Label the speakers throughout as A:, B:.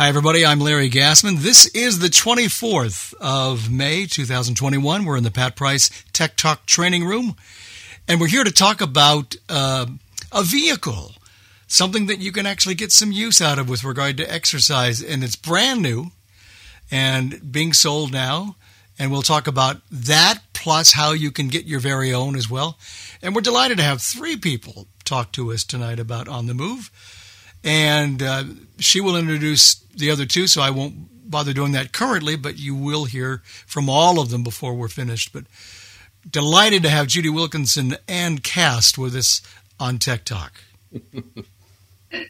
A: Hi, everybody. I'm Larry Gassman. This is the 24th of May, 2021. We're in the Pat Price Tech Talk training room, and we're here to talk about uh, a vehicle, something that you can actually get some use out of with regard to exercise. And it's brand new and being sold now. And we'll talk about that plus how you can get your very own as well. And we're delighted to have three people talk to us tonight about On the Move and uh, she will introduce the other two, so I won't bother doing that currently, but you will hear from all of them before we're finished. But delighted to have Judy Wilkinson and Cast with us on Tech Talk.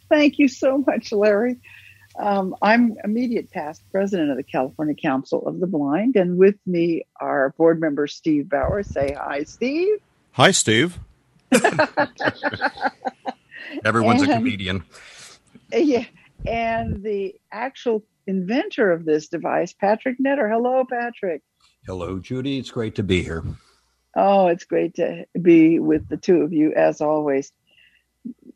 B: Thank you so much, Larry. Um, I'm immediate past president of the California Council of the Blind, and with me are board member Steve Bauer. Say hi, Steve.
C: Hi, Steve.
D: Everyone's and, a comedian.
B: Yeah, and the actual inventor of this device, Patrick Netter. Hello, Patrick.
D: Hello, Judy. It's great to be here.
B: Oh, it's great to be with the two of you as always.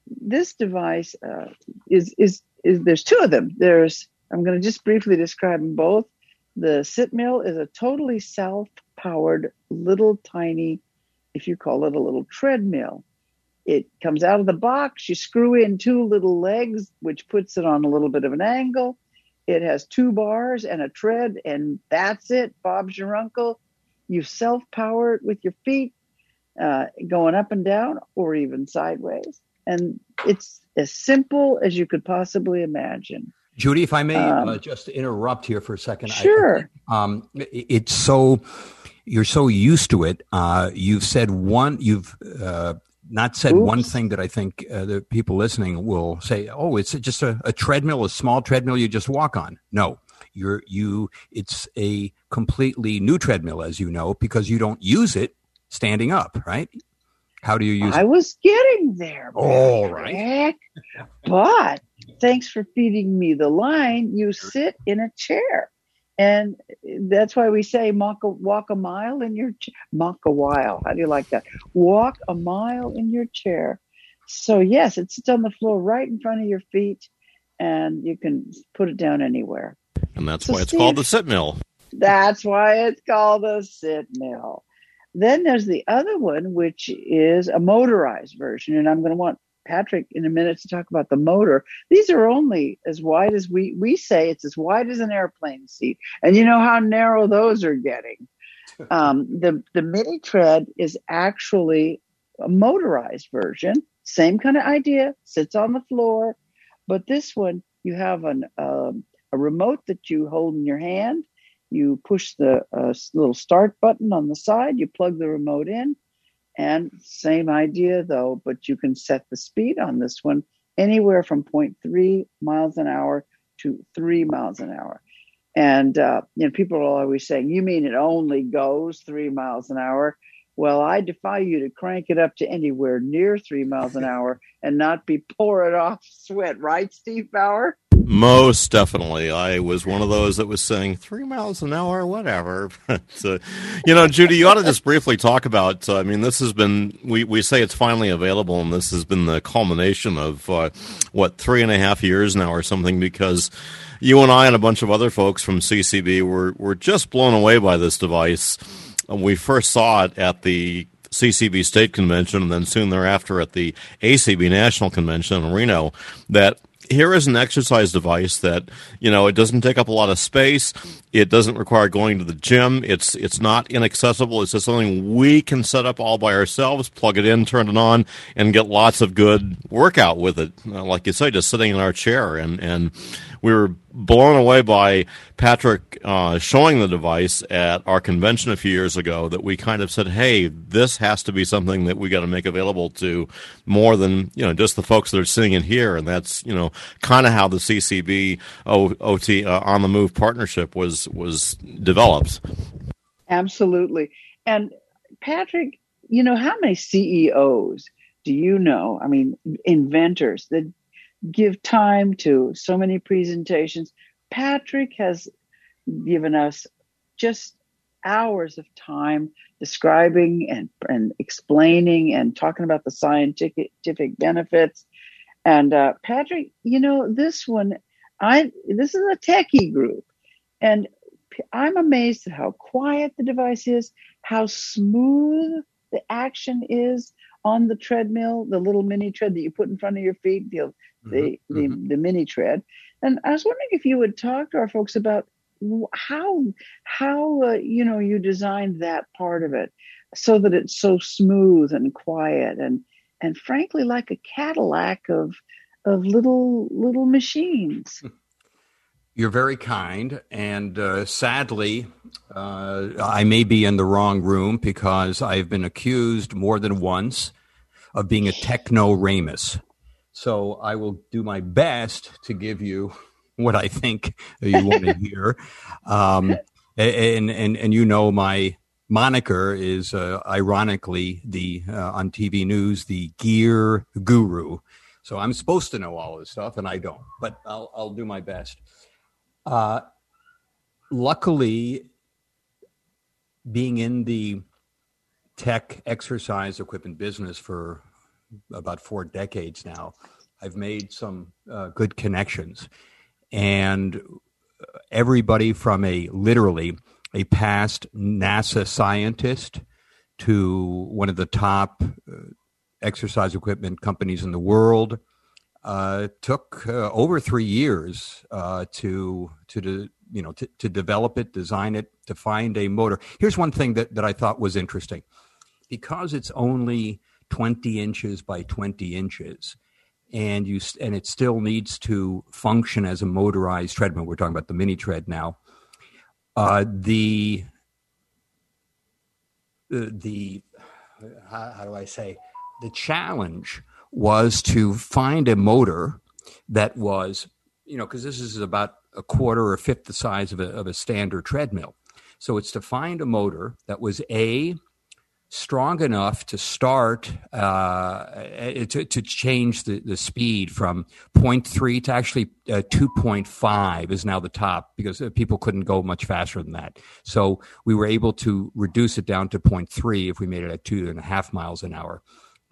B: This device uh, is is is there's two of them. There's I'm going to just briefly describe them both. The sit mill is a totally self-powered little tiny, if you call it a little treadmill. It comes out of the box. You screw in two little legs, which puts it on a little bit of an angle. It has two bars and a tread, and that's it. Bob's your uncle. You self power it with your feet, uh, going up and down or even sideways. And it's as simple as you could possibly imagine.
D: Judy, if I may um, uh, just interrupt here for a second.
B: Sure.
D: I, um, it's so you're so used to it. Uh, you've said one. You've uh, not said Oops. one thing that I think uh, the people listening will say, "Oh, it's just a, a, treadmill, a small treadmill you just walk on." No, you're you. It's a completely new treadmill, as you know, because you don't use it standing up, right? How do you use?
B: I
D: it?
B: was getting there.
D: All right,
B: but thanks for feeding me the line. You sit in a chair. And that's why we say walk a, walk a mile in your ch- walk a while. How do you like that? Walk a mile in your chair. So yes, it sits on the floor right in front of your feet, and you can put it down anywhere.
C: And that's so why it's Steve, called the sit mill.
B: That's why it's called the sit mill. Then there's the other one, which is a motorized version, and I'm going to want Patrick in a minute to talk about the motor. These are only as wide as we we say it's as wide as an airplane seat, and you know how narrow those are getting. Um, the the mini tread is actually a motorized version, same kind of idea, sits on the floor, but this one you have an um, a remote that you hold in your hand. You push the uh, little start button on the side. You plug the remote in and same idea though, but you can set the speed on this one anywhere from 0.3 miles an hour to three miles an hour. And uh, you know, people are always saying, "You mean it only goes three miles an hour?" Well, I defy you to crank it up to anywhere near three miles an hour and not be pouring off sweat, right, Steve Bauer?
C: Most definitely. I was one of those that was saying three miles an hour, whatever. so, you know, Judy, you ought to just briefly talk about. Uh, I mean, this has been, we, we say it's finally available, and this has been the culmination of, uh, what, three and a half years now or something, because you and I and a bunch of other folks from CCB were, were just blown away by this device. We first saw it at the CCB State Convention and then soon thereafter at the ACB National Convention in Reno that here is an exercise device that you know it doesn't take up a lot of space. It doesn't require going to the gym. It's it's not inaccessible. It's just something we can set up all by ourselves plug it in turn it on and get lots of good workout with it. Uh, like you say just sitting in our chair and and we were blown away by Patrick uh, showing the device at our convention a few years ago. That we kind of said, "Hey, this has to be something that we got to make available to more than you know just the folks that are sitting in here." And that's you know kind of how the CCB OT uh, on the Move partnership was was developed.
B: Absolutely, and Patrick, you know how many CEOs do you know? I mean, inventors that give time to so many presentations. Patrick has given us just hours of time describing and, and explaining and talking about the scientific benefits. And uh, Patrick, you know, this one, I this is a techie group, and I'm amazed at how quiet the device is, how smooth the action is on the treadmill, the little mini tread that you put in front of your feet, the mm-hmm, the, mm-hmm. the mini tread. And I was wondering if you would talk to our folks about how how uh, you know you designed that part of it so that it's so smooth and quiet and and frankly like a Cadillac of of little little machines.
D: You're very kind, and uh, sadly, uh, I may be in the wrong room because I've been accused more than once of being a techno-ramus. So I will do my best to give you what I think you want to hear. Um, and, and, and you know, my moniker is uh, ironically the uh, on TV news, the gear guru. So I'm supposed to know all this stuff and I don't, but I'll, I'll do my best. Uh, luckily, being in the tech exercise equipment business for about four decades now, I've made some uh, good connections. And everybody from a literally a past NASA scientist to one of the top uh, exercise equipment companies in the world uh, took uh, over three years uh, to to de, you know to, to develop it, design it, to find a motor. Here's one thing that, that I thought was interesting, because it's only 20 inches by 20 inches, and you and it still needs to function as a motorized treadmill. We're talking about the mini tread now. Uh, the the, the how, how do I say the challenge was to find a motor that was, you know, because this is about a quarter or a fifth the size of a, of a standard treadmill. So it's to find a motor that was a strong enough to start uh, to, to change the, the speed from 0.3 to actually uh, 2.5 is now the top because uh, people couldn't go much faster than that. So we were able to reduce it down to 0.3 if we made it at two and a half miles an hour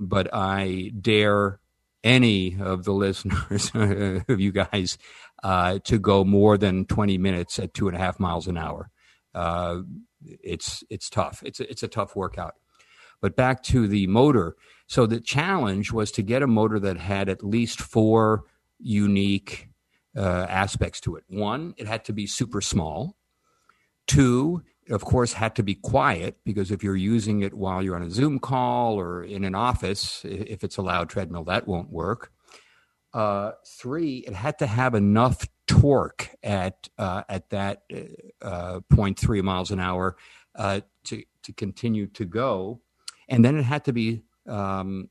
D: but I dare any of the listeners of you guys uh, to go more than 20 minutes at two and a half miles an hour. Uh, it's it's tough. It's a, it's a tough workout. But back to the motor. So the challenge was to get a motor that had at least four unique uh, aspects to it. One, it had to be super small. Two, of course, had to be quiet because if you're using it while you're on a Zoom call or in an office, if it's a loud treadmill, that won't work. Uh, three, it had to have enough torque at uh, at that uh, 0.3 miles an hour uh, to to continue to go, and then it had to be um,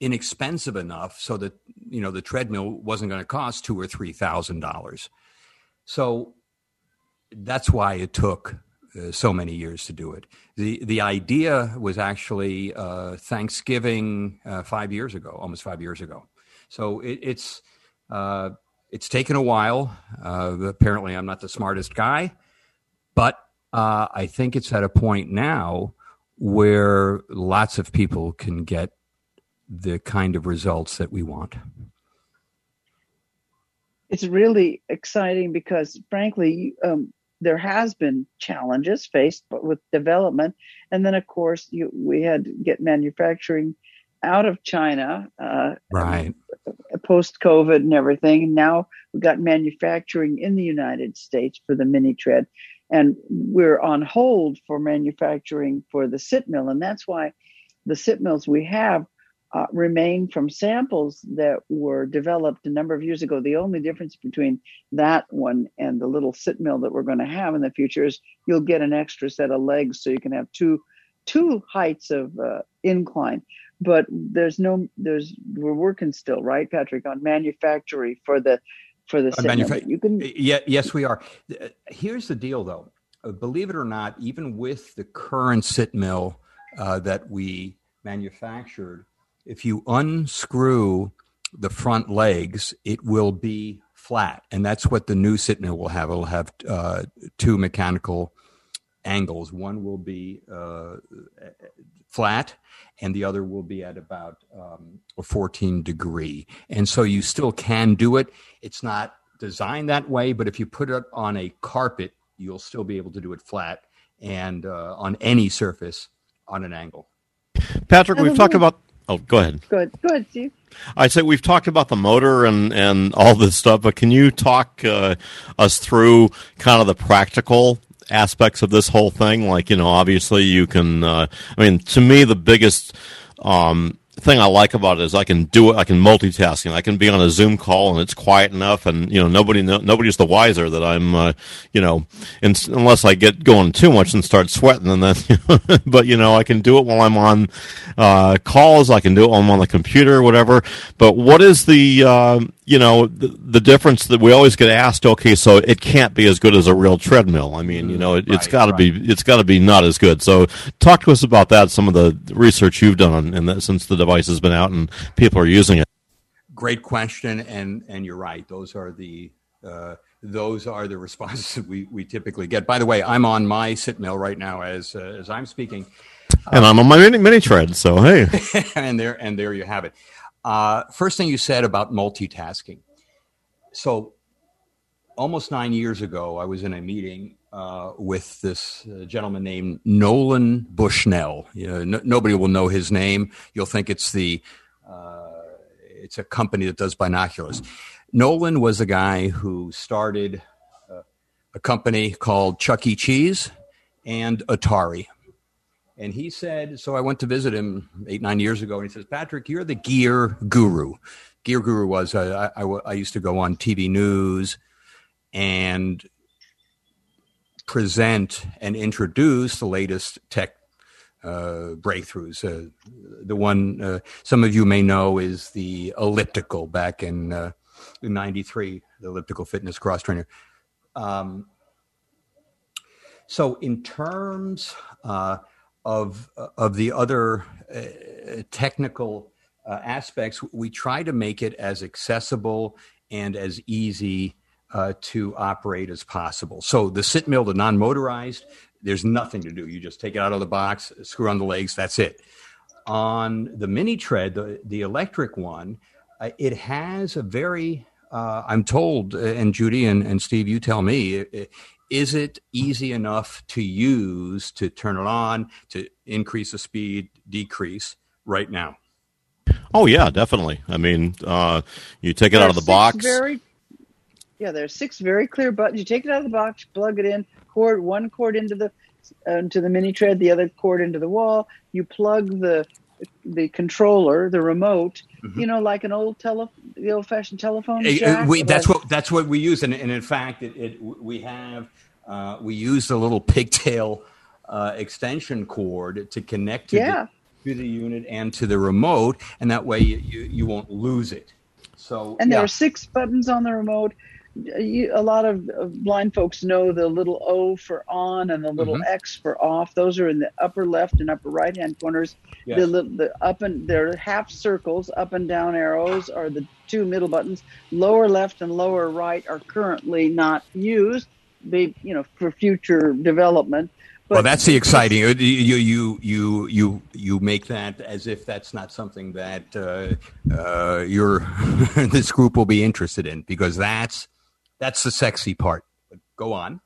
D: inexpensive enough so that you know the treadmill wasn't going to cost two or three thousand dollars. So that's why it took uh, so many years to do it. The the idea was actually uh, Thanksgiving uh, five years ago, almost five years ago. So it, it's uh, it's taken a while. Uh, apparently, I'm not the smartest guy, but uh, I think it's at a point now where lots of people can get the kind of results that we want
B: it's really exciting because frankly um, there has been challenges faced with development, and then of course you, we had to get manufacturing out of China, uh,
D: right?
B: Post COVID and everything. Now we've got manufacturing in the United States for the mini tread, and we're on hold for manufacturing for the sit mill, and that's why the sit mills we have uh, remain from samples that were developed a number of years ago. The only difference between that one and the little sit mill that we're going to have in the future is you'll get an extra set of legs, so you can have two two heights of uh, incline. But there's no there's we're working still, right, Patrick, on manufacturing for the for the sit manufa-
D: You can yeah, yes, we are. Here's the deal, though. Uh, believe it or not, even with the current sit mill uh, that we manufactured if you unscrew the front legs, it will be flat, and that's what the new sit mill will have. It'll have uh, two mechanical angles. One will be uh, flat, and the other will be at about um, a 14 degree. And so you still can do it. It's not designed that way, but if you put it on a carpet, you'll still be able to do it flat and uh, on any surface on an angle.
C: Patrick, we've talked about. Oh, go ahead.
B: Go ahead. Go ahead, Steve.
C: I said we've talked about the motor and and all this stuff, but can you talk uh, us through kind of the practical aspects of this whole thing? Like, you know, obviously you can. Uh, I mean, to me, the biggest um, thing I like about it is I can do it. I can multitasking. I can be on a Zoom call and it's quiet enough, and you know nobody no, nobody's the wiser that I'm. Uh, you know, in, unless I get going too much and start sweating, and then. but you know, I can do it while I'm on uh, calls. I can do it while I'm on the computer, whatever. But what is the uh, you know the, the, difference that we always get asked? Okay, so it can't be as good as a real treadmill. I mean, you know, it, has got to be it's got to be not as good. So talk to us about that. Some of the research you've done and that since the device has been out and people are using it.
D: Great question, and and you're right. Those are the uh, those are the responses that we, we typically get. By the way, I'm on my sit mill right now as uh, as I'm speaking,
C: and I'm on my mini, mini tread. So hey,
D: and there and there you have it. Uh, first thing you said about multitasking. So, almost nine years ago, I was in a meeting uh, with this uh, gentleman named Nolan Bushnell. You know, nobody will know his name. You'll think it's the uh, it's a company that does binoculars. Nolan was a guy who started uh, a company called Chuck E. Cheese and Atari. And he said, so I went to visit him eight, nine years ago, and he says, Patrick, you're the gear guru. Gear guru was, uh, I, I, I used to go on TV news and present and introduce the latest tech uh, breakthroughs. Uh, the one uh, some of you may know is the elliptical back in, uh, 93, the elliptical fitness cross trainer. Um, so, in terms uh, of, of the other uh, technical aspects, we try to make it as accessible and as easy uh, to operate as possible. So the sit mill, the non-motorized, there's nothing to do. You just take it out of the box, screw on the legs, that's it. On the mini tread, the, the electric one, uh, it has a very, uh, I'm told, uh, and Judy and, and Steve, you tell me, is it easy enough to use to turn it on, to increase the speed, decrease right now?
C: Oh yeah, definitely. I mean, uh, you take it out of the box.
B: Very yeah, there's six very clear buttons. You take it out of the box, plug it in, cord one cord into the uh, into the mini tread, the other cord into the wall. You plug the the controller, the remote, mm-hmm. you know, like an old tele, the old fashioned telephone.
D: Jack, we, that's what that's what we use, and, and in fact, it, it we have uh, we use the little pigtail uh, extension cord to connect to, yeah. the, to the unit and to the remote, and that way you, you, you won't lose it. So,
B: and there are six buttons on the remote you, a lot of blind folks know the little O for on and the little mm-hmm. X for off. Those are in the upper left and upper right hand corners. Yes. The, the up and they're half circles. Up and down arrows are the two middle buttons. Lower left and lower right are currently not used. They, you know, for future development.
D: But well, that's the exciting. You you you you you make that as if that's not something that uh, uh, your this group will be interested in because that's that's the sexy part. Go on.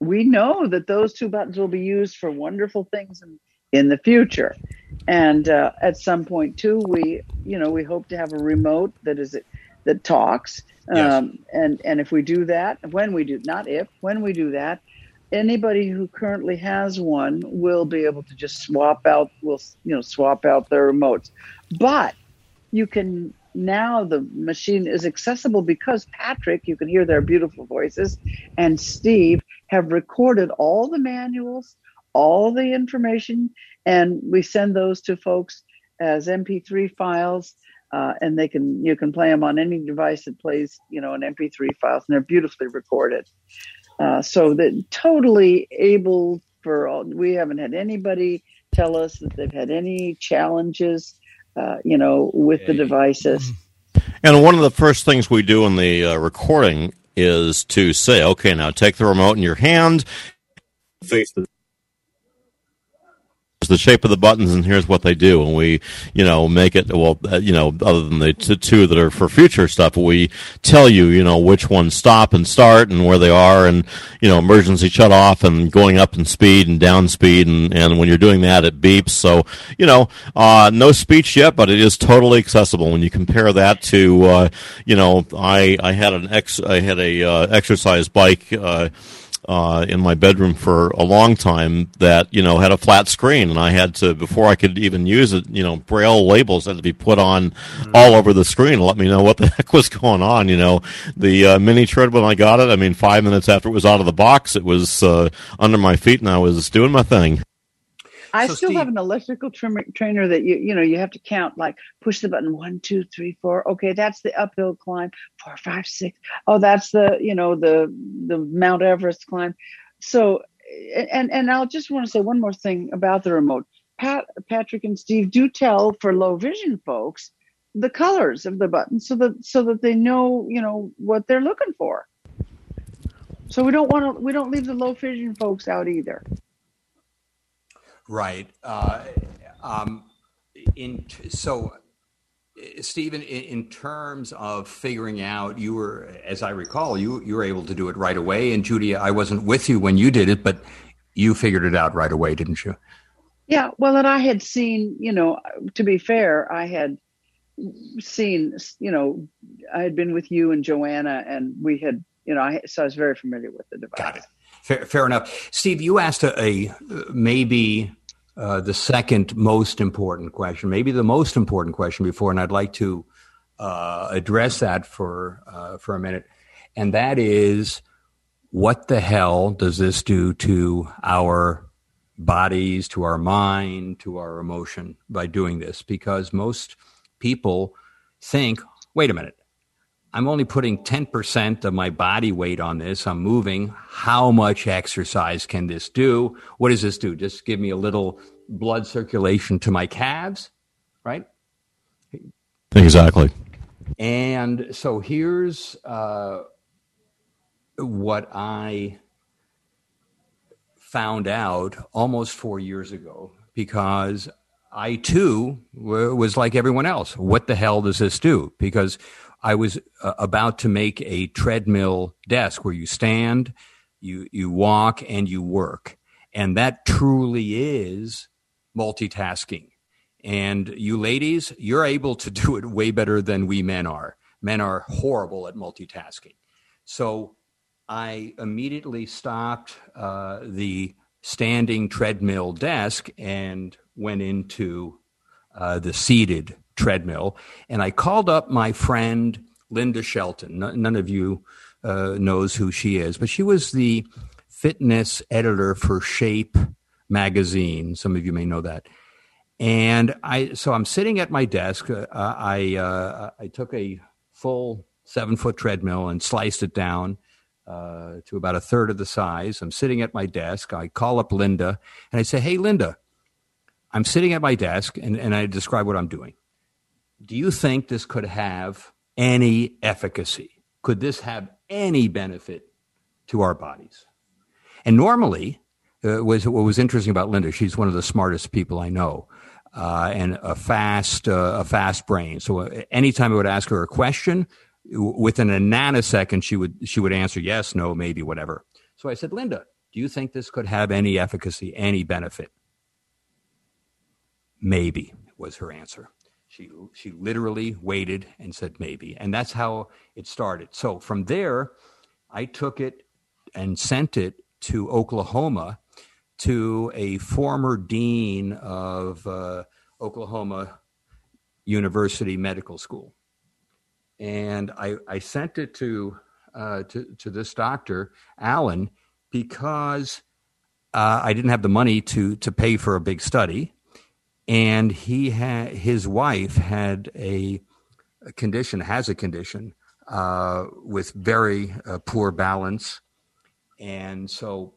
B: We know that those two buttons will be used for wonderful things in, in the future. And uh, at some point too, we, you know, we hope to have a remote that is that talks. Yes. Um, and and if we do that, when we do, not if, when we do that, anybody who currently has one will be able to just swap out. Will you know swap out their remotes, but you can now the machine is accessible because Patrick, you can hear their beautiful voices, and Steve have recorded all the manuals, all the information, and we send those to folks as MP3 files. Uh, and they can you can play them on any device that plays you know an MP3 files, and they're beautifully recorded. Uh, so that totally able for all. We haven't had anybody tell us that they've had any challenges uh, you know, with the devices.
C: And one of the first things we do in the uh, recording is to say, okay, now take the remote in your hand, face the the shape of the buttons and here's what they do. And we you know make it well uh, you know other than the two that are for future stuff we tell you you know which ones stop and start and where they are and you know emergency shut off and going up in speed and down speed and and when you're doing that it beeps. So you know uh, no speech yet but it is totally accessible. When you compare that to uh, you know I I had an ex I had a uh, exercise bike uh, in my bedroom for a long time that you know had a flat screen, and I had to before I could even use it. You know, braille labels had to be put on mm-hmm. all over the screen to let me know what the heck was going on. You know, the uh, mini tread when I got it. I mean, five minutes after it was out of the box, it was uh, under my feet, and I was doing my thing.
B: I so still Steve, have an electrical trainer that you you know you have to count like push the button one two three four. Okay that's the uphill climb. Four five six. Oh that's the you know the the Mount Everest climb. So and and I'll just want to say one more thing about the remote. Pat Patrick and Steve do tell for low vision folks the colors of the button so that so that they know you know what they're looking for. So we don't want to we don't leave the low vision folks out either
D: Right. Uh, um, in so, Stephen, in, in, terms of figuring out, you were, as I recall, you you were able to do it right away. And Judy, I wasn't with you when you did it, but you figured it out right away, didn't you?
B: Yeah. Well, and I had seen, you know, to be fair, I had seen, you know, I had been with you and Joanna, and we had, you know, I, so I was very familiar with the device.
D: Got it. Fair, fair enough. Steve, you asked a, a maybe uh, the second most important question, maybe the most important question before, and I'd like to uh, address that for uh, for a minute, and that is, what the hell does this do to our bodies, to our mind, to our emotion by doing this? Because most people think, wait a minute, I'm only putting 10% of my body weight on this. I'm moving. How much exercise can this do? What does this do? Just give me a little blood circulation to my calves, right?
C: Exactly.
D: And so here's uh, what I found out almost four years ago because I too was like everyone else. What the hell does this do? Because I was uh, about to make a treadmill desk where you stand, you you walk, and you work, and that truly is multitasking. And you ladies, you're able to do it way better than we men are. Men are horrible at multitasking. So I immediately stopped uh, the standing treadmill desk and went into uh, the seated treadmill. And I called up my friend Linda Shelton. none of you uh, knows who she is, but she was the fitness editor for Shape magazine. Some of you may know that. And I, so I'm sitting at my desk. Uh, I, uh, I took a full seven foot treadmill and sliced it down uh, to about a third of the size. I'm sitting at my desk. I call up Linda and I say, Hey, Linda, I'm sitting at my desk and, and I describe what I'm doing do you think this could have any efficacy? Could this have any benefit to our bodies? And normally, uh, was what was interesting about Linda. She's one of the smartest people I know, uh, and a fast, uh, a fast brain. So uh, anytime I would ask her a question, within a nanosecond, she would she would answer yes, no, maybe, whatever. So I said, Linda, do you think this could have any efficacy, any benefit? Maybe was her answer. She she literally waited and said maybe, and that's how it started. So from there, I took it and sent it to Oklahoma to a former dean of uh, Oklahoma University Medical School, and I, I sent it to uh, to to this doctor Allen because uh, I didn't have the money to to pay for a big study and he had his wife had a, a condition, has a condition uh, with very uh, poor balance, and so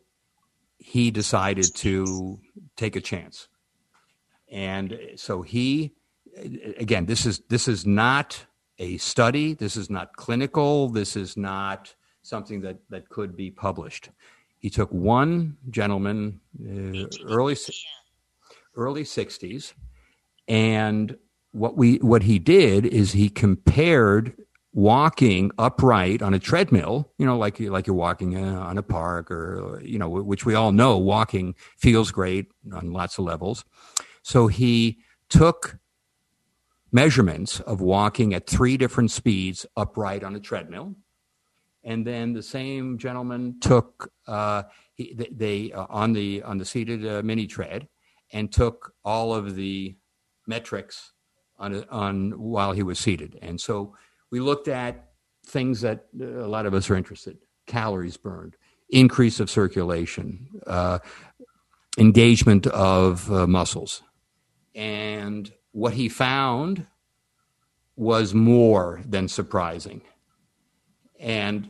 D: he decided to take a chance. And so he, again, this is this is not a study. This is not clinical. This is not something that that could be published. He took one gentleman uh, early early 60s. And what we what he did is he compared walking upright on a treadmill, you know, like like you're walking uh, on a park or you know, which we all know walking feels great on lots of levels. So he took measurements of walking at three different speeds upright on a treadmill. And then the same gentleman took uh, he, they uh, on the on the seated uh, mini tread and took all of the metrics on on while he was seated. And so we looked at things that uh, a lot of us are interested: calories burned, increase of circulation, uh, engagement of uh, muscles, and what he found was more than surprising. And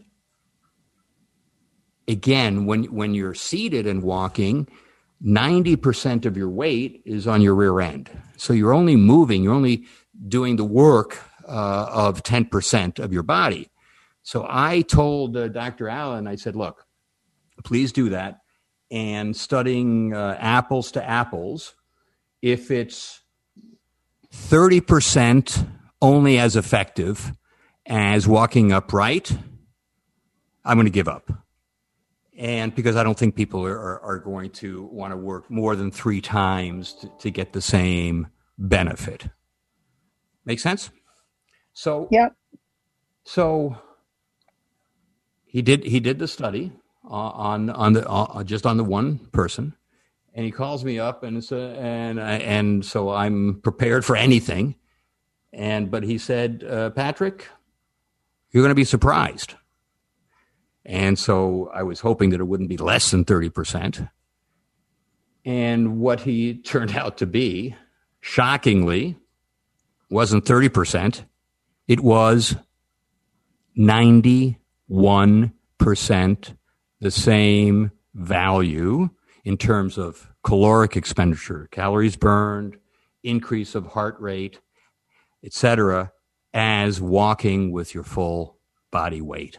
D: again, when when you're seated and walking, 90% of your weight is on your rear end. So you're only moving, you're only doing the work uh, of 10% of your body. So I told uh, Dr. Allen, I said, look, please do that. And studying uh, apples to apples, if it's 30% only as effective as walking upright, I'm going to give up and because I don't think people are, are going to want to work more than three times to, to get the same benefit. Make sense? So
B: yeah.
D: So he did he did the study uh, on on the uh, just on the one person, and he calls me up and it's a, and I, and so I'm prepared for anything, and but he said, uh, Patrick, you're going to be surprised. And so I was hoping that it wouldn't be less than 30%. And what he turned out to be, shockingly, wasn't 30%. It was 91% the same value in terms of caloric expenditure, calories burned, increase of heart rate, etc., as walking with your full body weight.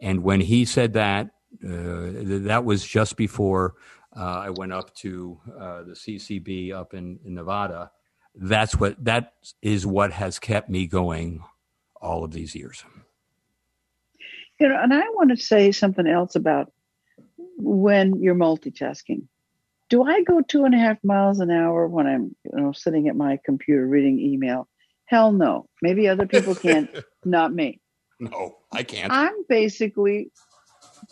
D: And when he said that, uh, that was just before uh, I went up to uh, the CCB up in, in, Nevada. That's what that is what has kept me going all of these years.
B: You know, and I want to say something else about when you're multitasking. Do I go two and a half miles an hour when I'm you know sitting at my computer reading email? Hell no. Maybe other people can, not me.
D: No, I can't.
B: I'm basically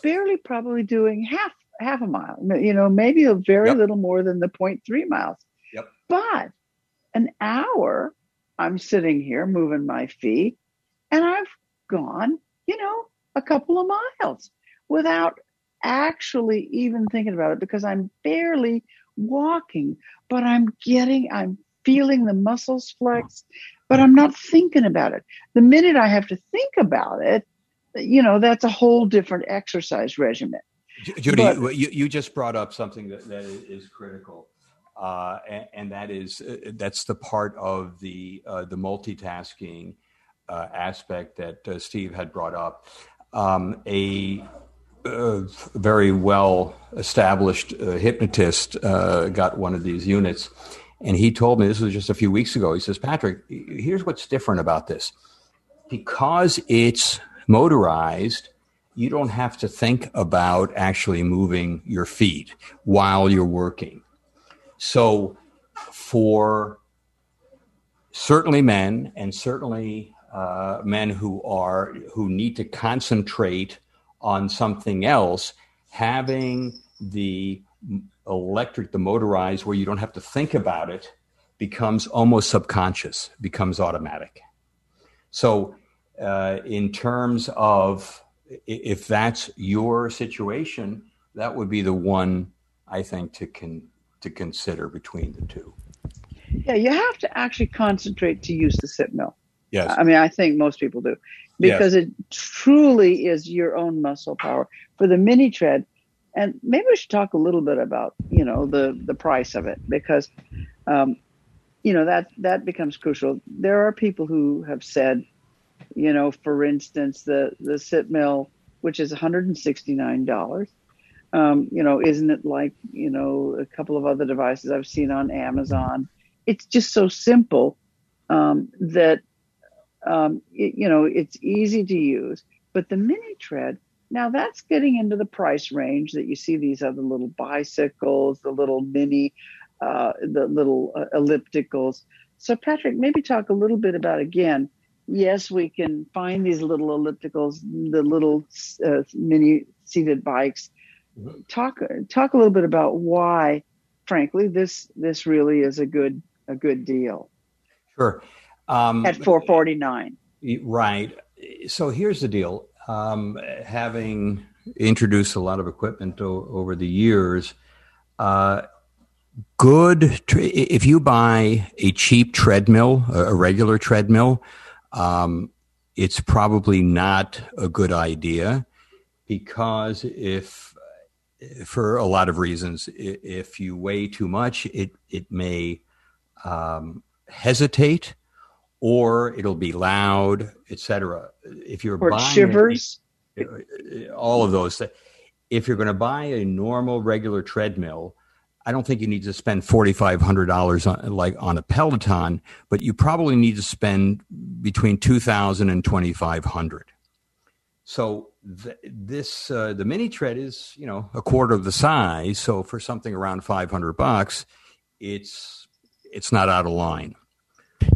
B: barely probably doing half half a mile. You know, maybe a very yep. little more than the 0.3 miles.
D: Yep.
B: But an hour, I'm sitting here moving my feet, and I've gone, you know, a couple of miles without actually even thinking about it because I'm barely walking, but I'm getting, I'm feeling the muscles flex but I'm not thinking about it. The minute I have to think about it, you know, that's a whole different exercise regimen.
D: Judy, but, you, you just brought up something that, that is critical. Uh, and, and, that is uh, that's the part of the uh, the multitasking uh, aspect that uh, Steve had brought up. Um, a uh, very well established hypnotist got one of these units, and he told me this was just a few weeks ago. He says, Patrick, here's what's different about this. Because it's motorized, you don't have to think about actually moving your feet while you're working. So, for certainly men and certainly uh, men who are who need to concentrate on something else, having the electric, the motorized, where you don't have to think about it, becomes almost subconscious, becomes automatic. So, uh, in terms of if that's your situation, that would be the one I think to con- to consider between the two.
B: Yeah, you have to actually concentrate to use the sit mill.
D: Yes.
B: I mean, I think most people do because yes. it truly is your own muscle power. For the mini tread, and maybe we should talk a little bit about you know the the price of it because um, you know that that becomes crucial. There are people who have said, you know, for instance, the the sit mill, which is one hundred and sixty nine dollars, Um, you know, isn't it like you know a couple of other devices I've seen on Amazon? It's just so simple um, that um, it, you know it's easy to use. But the mini tread now that's getting into the price range that you see these other little bicycles, the little mini, uh, the little uh, ellipticals. So Patrick, maybe talk a little bit about again. Yes, we can find these little ellipticals, the little uh, mini seated bikes. Mm-hmm. Talk talk a little bit about why, frankly, this this really is a good a good deal.
D: Sure.
B: Um, At four forty nine.
D: Right. So here's the deal um, having introduced a lot of equipment o- over the years, uh, good. if you buy a cheap treadmill, a, regular treadmill, um, it's probably not a good idea because if for a lot of reasons if you weigh too much it it may um, hesitate or it'll be loud, etc. If you're
B: or buying shivers,
D: all of those. If you're going to buy a normal regular treadmill, I don't think you need to spend forty five hundred dollars on like on a Peloton, but you probably need to spend between two thousand and twenty five hundred. So th- this uh, the mini tread is you know a quarter of the size. So for something around five hundred bucks, it's it's not out of line.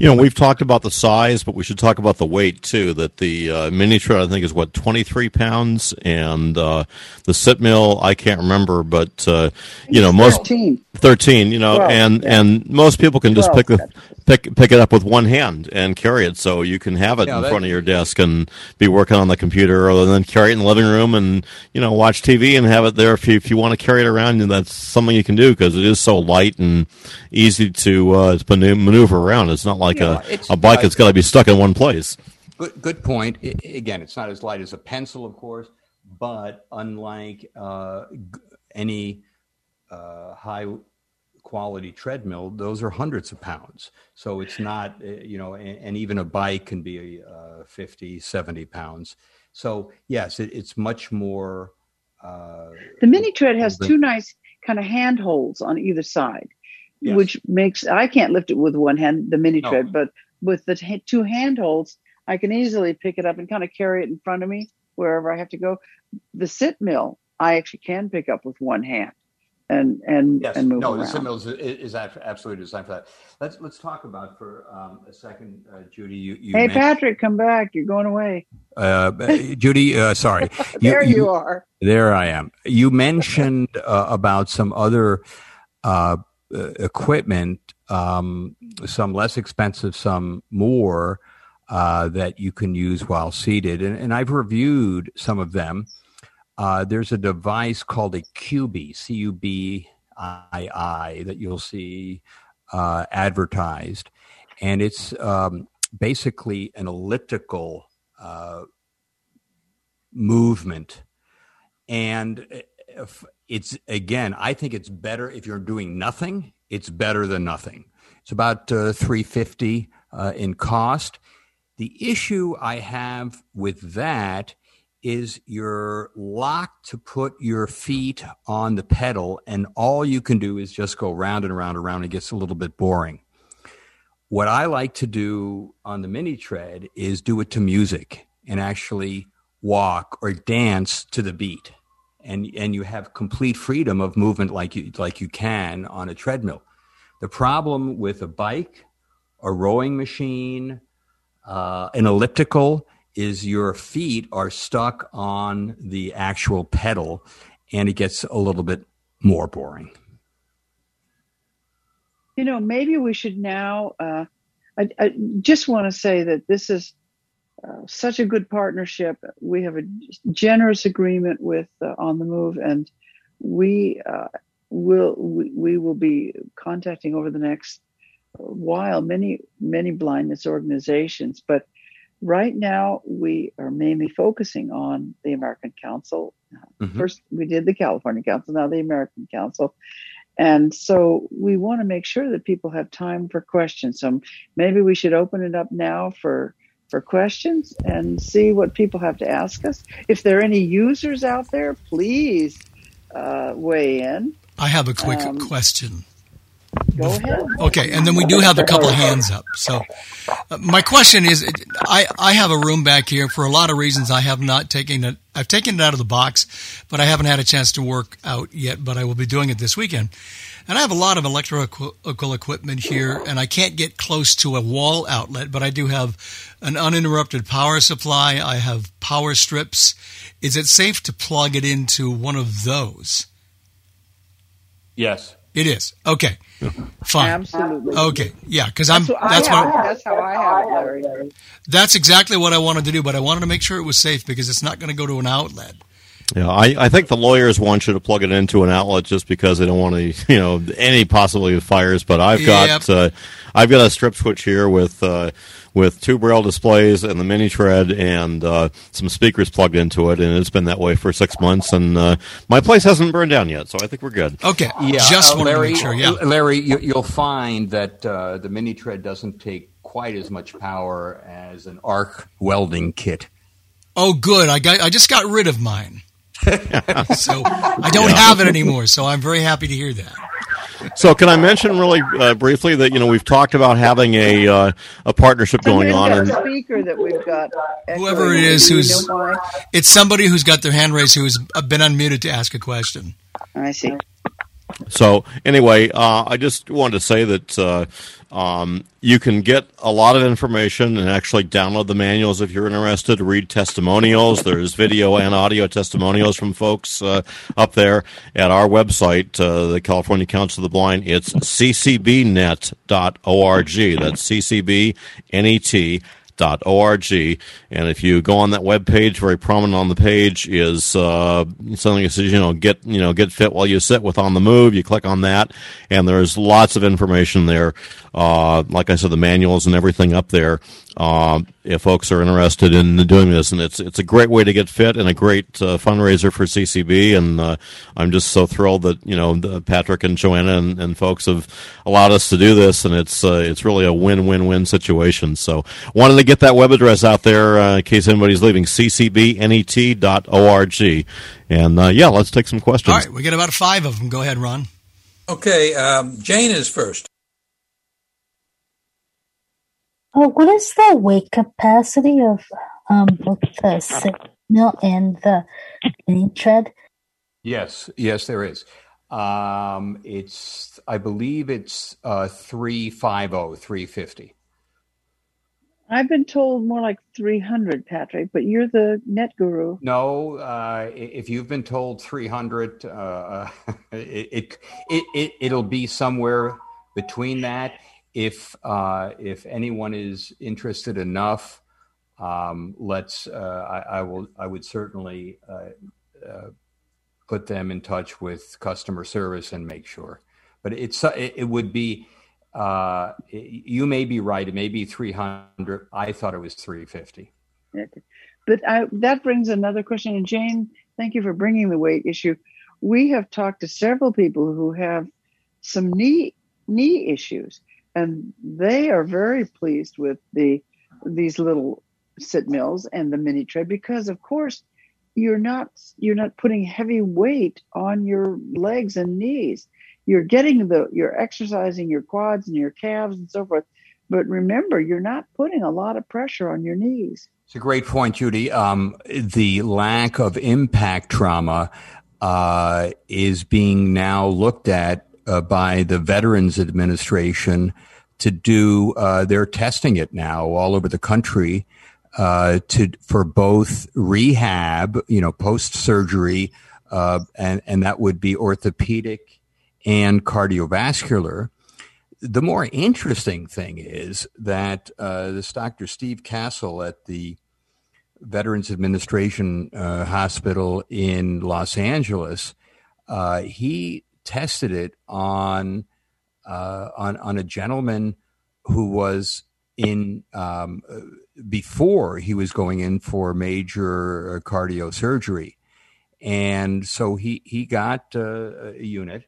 C: You know, we've talked about the size, but we should talk about the weight too. That the uh, mini tread, I think, is what twenty three pounds, and uh, the sit mill, I can't remember, but uh, you know, most
B: 13.
C: Thirteen. You know, 12, and yeah. and most people can just 12, pick the pick pick it up with one hand and carry it, so you can have it yeah, in front of your desk and be working on the computer, or then carry it in the living room and you know watch TV and have it there if you if you want to carry it around. And that's something you can do because it is so light and easy to uh, maneuver around. It's not like yeah, a, a bike that's got to be stuck in one place.
D: Good, good point. It, again, it's not as light as a pencil, of course, but unlike uh, any uh, high quality treadmill, those are hundreds of pounds. So it's not, uh, you know, and, and even a bike can be uh, 50, 70 pounds. So, yes, it, it's much more. Uh,
B: the mini tread has two nice kind of handholds on either side yes. which makes I can't lift it with one hand, the mini no. tread, but with the t- two handholds, I can easily pick it up and kind of carry it in front of me wherever I have to go. The sit mill, I actually can pick up with one hand and and
D: yes.
B: and move
D: no,
B: around.
D: the sit mill is, is, absolutely designed for that. Let's let's talk about for um, a second, uh, Judy. You, you
B: hey Patrick, come back. You're going away.
D: Uh, Judy, uh, sorry.
B: there you, you, are.
D: There I am. You mentioned uh, about some other uh, uh, equipment, um, some less expensive, some more, uh, that you can use while seated. And, and I've reviewed some of them. Uh, there's a device called a Cubii, C U B I I, that you'll see uh, advertised. And it's um, basically an elliptical uh, movement. And if, it's again, I think it's better if you're doing nothing. It's better than nothing. It's about uh, 350 uh, in cost. The issue I have with that is you're locked to put your feet on the pedal, and all you can do is just go round and round and around. It gets a little bit boring. What I like to do on the mini tread is do it to music and actually walk or dance to the beat and and you have complete freedom of movement like you like you can on a treadmill. The problem with a bike, a rowing machine, uh, an elliptical is your feet are stuck on the actual pedal, and it gets a little bit more boring.
B: You know, maybe we should now. Uh, I, I just want to say that this is uh, such a good partnership. We have a generous agreement with uh, On the Move, and we uh, will we, we, will be contacting over the next while many many blindness organizations. But right now, we are mainly focusing on the American Council. Mm-hmm. First, we did the California Council, now the American Council. And so we want to make sure that people have time for questions. So maybe we should open it up now for for questions and see what people have to ask us. If there are any users out there, please uh, weigh in.
A: I have a quick
B: Um,
A: question.
B: Go ahead.
A: Okay, and then we do have a couple of hands up. So, my question is, I I have a room back here for a lot of reasons. I have not taken it. I've taken it out of the box, but I haven't had a chance to work out yet. But I will be doing it this weekend. And I have a lot of electrical equipment here, and I can't get close to a wall outlet, but I do have an uninterrupted power supply. I have power strips. Is it safe to plug it into one of those?
D: Yes.
A: It is. Okay. Fine.
B: Absolutely.
A: Okay. Yeah, because I'm.
B: That's, what
A: That's
B: I have.
A: what.
B: That's how I have it, Larry.
A: That's exactly what I wanted to do, but I wanted to make sure it was safe because it's not going to go to an outlet.
C: Yeah, I, I think the lawyers want you to plug it into an outlet just because they don't want to, you know, any possibility of fires. But I've got
A: Yep.
C: uh, I've got a strip switch here with uh, with two braille displays and the mini tread and uh, some speakers plugged into it, and it's been that way for six months. And uh, my place hasn't burned down yet, so I think we're good.
A: Okay.
D: Yeah,
A: Just
D: uh,
A: wanted
D: Larry,
A: sure. Yeah.
D: Larry, you, you'll find that uh, the mini tread doesn't take quite as much power as an arc welding kit.
A: Oh, good. I got. I just got rid of mine. so I don't have it anymore. So I'm very happy to hear that.
C: So, can I mention really uh, briefly that you know we've talked about having a uh, a partnership going on,
B: that
C: and
B: speaker that we've got.
A: Whoever it is who's- It's somebody who's got their hand raised who's been unmuted to ask a question.
B: I see.
C: So anyway, uh, I just wanted to say that uh, um, you can get a lot of information and actually download the manuals if you're interested. Read testimonials. There's video and audio testimonials from folks uh, up there at our website, uh, the California Council of the Blind. It's ccbnet.org. That's ccbnet org. And if you go on that web page very prominent on the page is uh, something that says you know get you know get fit while you sit with on the move. You click on that and there's lots of information there. Uh, like i said the manuals and everything up there. Uh, if folks are interested in doing this and it's it's a great way to get fit and a great uh, fundraiser for ccb and uh, i'm just so thrilled that you know the, patrick and joanna and, and folks have allowed us to do this and it's uh, it's really a win-win-win situation so wanted to get that web address out there uh, in case anybody's leaving ccbnet.org and uh, yeah let's take some questions
A: All right, we got about five of them. Go ahead, Ron.
E: Okay, um, Jane is first.
F: Oh, what is the weight capacity of um, both the signal and the mini tread?
D: Yes, yes, there is. Um, it's, I believe it's uh, 350, 350.
B: I've been told more like 300, Patrick, but you're the net guru.
D: No, uh, if you've been told 300, uh, it, it, it, it, it'll be somewhere between that. If, uh, if anyone is interested enough, um, let's, uh, I, I will, I would certainly uh, uh, put them in touch with customer service and make sure. But it's, it, it would be, uh, you may be right. It may be 300. I thought it was 350. Okay.
B: But I, that brings another question. And Jane, thank you for bringing the weight issue. We have talked to several people who have some knee knee issues, and they are very pleased with the these little sit mills and the mini tread because, of course, you're not you're not putting heavy weight on your legs and knees. You're getting the you're exercising your quads and your calves and so forth. But remember, you're not putting a lot of pressure on your knees.
D: It's a great point, Judy. Um, the lack of impact trauma uh, is being now looked at uh, by the Veterans Administration to do. Uh, they're testing it now all over the country uh, to for both rehab, you know, post surgery, uh, and and that would be orthopedic and cardiovascular the more interesting thing is that uh, this Dr. Steve Castle at the Veterans Administration Hospital in Los Angeles, uh, he tested it on uh, on on a gentleman who was in um, before he was going in for major cardio surgery, and so he he got uh, a unit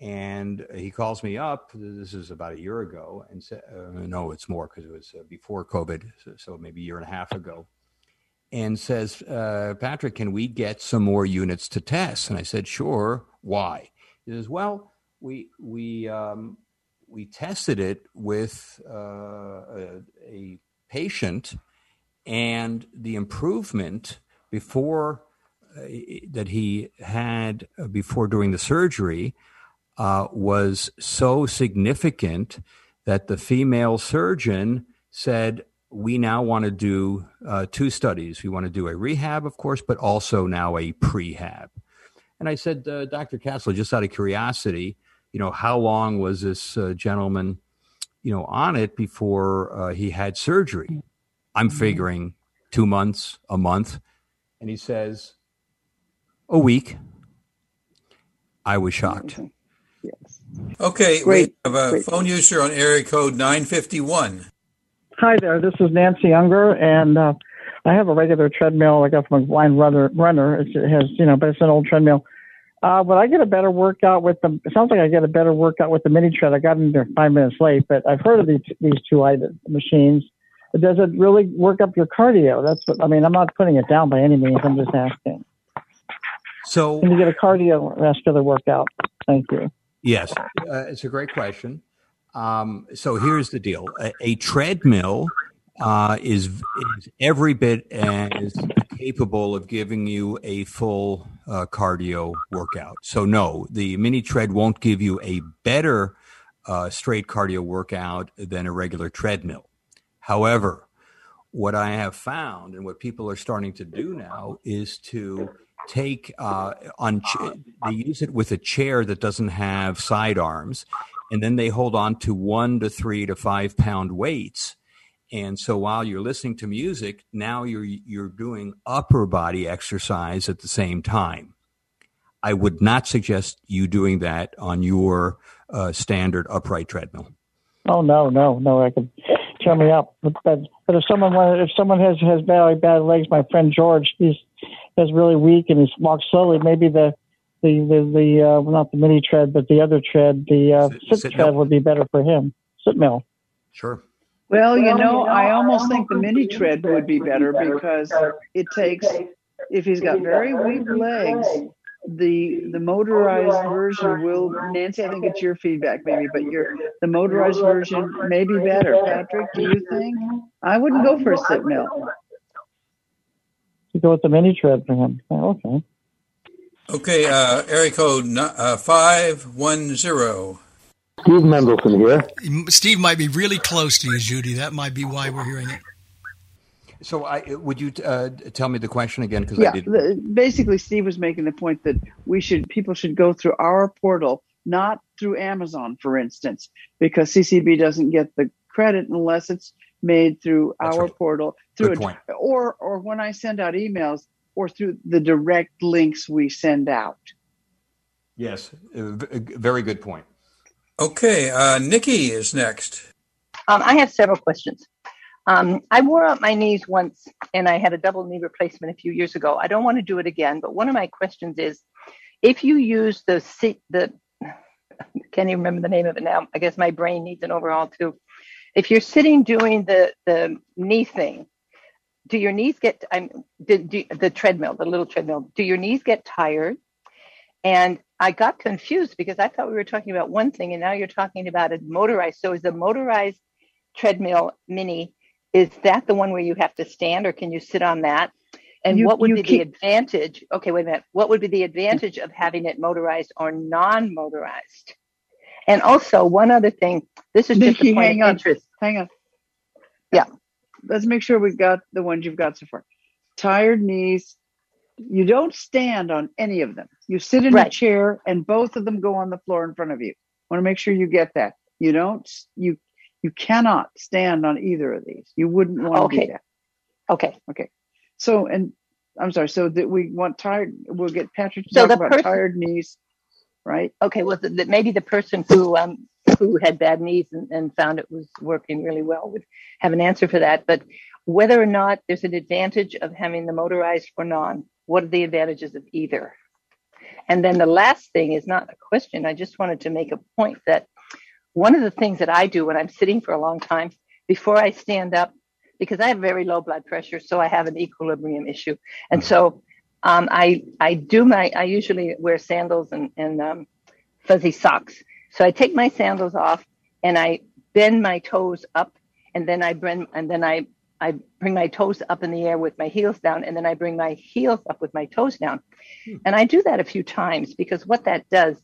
D: and he calls me up. This is about a year ago, and said, uh, "No, it's more because it was uh, before COVID, so, so maybe a year and a half ago." and says, uh, Patrick, can we get some more units to test? And I said, sure. Why? Says, well, we, we, um, we tested it with uh, a, a, patient, and the improvement before uh, that he had before doing the surgery uh, was so significant that the female surgeon said, we now want to do uh, two studies. We want to do a rehab, of course, but also now a prehab. And I said, uh, Dr. Castle, just out of curiosity, you know, how long was this uh, gentleman, you know, on it before uh, he had surgery? I'm mm-hmm. figuring two months, a month. And he says, a week. I was shocked.
E: Yes. Okay, Great. we have a Great. phone user on area code 951.
G: Hi there, this is Nancy Unger, and uh, I have a regular treadmill I got from a blind runner. Runner, it has you know, but it's an old treadmill. Uh, would I get a better workout with the? It sounds like I get a better workout with the mini tread. I got in there five minutes late, but I've heard of these these two items, machines. But does it really work up your cardio? That's what I mean. I'm not putting it down by any means. I'm just asking.
D: So,
G: can you get a cardio cardiovascular workout? Thank you.
D: Yes, uh, it's a great question. Um, so here's the deal: a, a treadmill uh, is is every bit as capable of giving you a full uh, cardio workout. So no, the mini tread won't give you a better uh, straight cardio workout than a regular treadmill. However, what I have found and what people are starting to do now is to take uh, on they use it with a chair that doesn't have side arms and then they hold on to one to three to five pound weights. And so while you're listening to music, now you're you're doing upper body exercise at the same time. I would not suggest you doing that on your uh, standard upright treadmill.
G: Oh no, no, no! I could tear me up. But, but but if someone if someone has has bad bad legs, my friend George, he's is really weak and he walks slowly. Maybe the the the, the uh, well, not the mini tread, but the other tread, the uh, sit, sit, tread mill. would be better for him. Sit mill.
D: Sure.
B: Well, you know, I almost think the mini tread would be better because it takes if he's got very weak legs, the the motorized version will Nancy, I think it's your feedback maybe, but your the motorized version may be better. Patrick, do you think? I wouldn't go for a sit mill.
G: You go with the mini tread for him. okay.
E: Okay, uh, area code uh, 510.
H: Steve Mendelson here.
A: Steve might be really close to you, Judy. That might be why we're hearing it.
D: So, I, would you uh, tell me the question again? Because
B: yeah, the, basically, Steve was making the point that we should people should go through our portal, not through Amazon, for instance, because CCB doesn't get the credit unless it's made through That's our right. portal. Through
D: Good a,
B: or or when I send out emails, or through the direct links we send out.
D: Yes, very good point.
E: Okay, uh, Nikki is next.
I: Um, I have several questions. Um, I wore out my knees once and I had a double knee replacement a few years ago. I don't want to do it again, but one of my questions is if you use the seat, the can't even remember the name of it now. I guess my brain needs an overhaul too. If you're sitting doing the the knee thing, do your knees get I'm do, do, the treadmill, the little treadmill? Do your knees get tired? And I got confused because I thought we were talking about one thing, and now you're talking about a motorized. So is the motorized treadmill mini is that the one where you have to stand, or can you sit on that? And you, what would be keep... the advantage? Okay, wait a minute. What would be the advantage of having it motorized or non-motorized? And also, one other thing. This is just Nikki, a point hang on. interest.
B: Hang on.
I: Yeah
B: let's make sure we've got the ones you've got so far. Tired knees. You don't stand on any of them. You sit in right. a chair and both of them go on the floor in front of you. Want to make sure you get that. You don't, you, you cannot stand on either of these. You wouldn't want okay. to do that.
I: Okay.
B: Okay. So, and I'm sorry. So that we want tired, we'll get Patrick to so talk about person, tired knees, right?
I: Okay. Well, the, the, maybe the person who um, who had bad knees and, and found it was working really well would have an answer for that. But whether or not there's an advantage of having the motorized or non, what are the advantages of either? And then the last thing is not a question. I just wanted to make a point that one of the things that I do when I'm sitting for a long time, before I stand up because I have very low blood pressure, so I have an equilibrium issue, and so um, I I do my I usually wear sandals and and um, fuzzy socks. So I take my sandals off and I bend my toes up, and then I bend, and then I I bring my toes up in the air with my heels down, and then I bring my heels up with my toes down. Hmm. And I do that a few times because what that does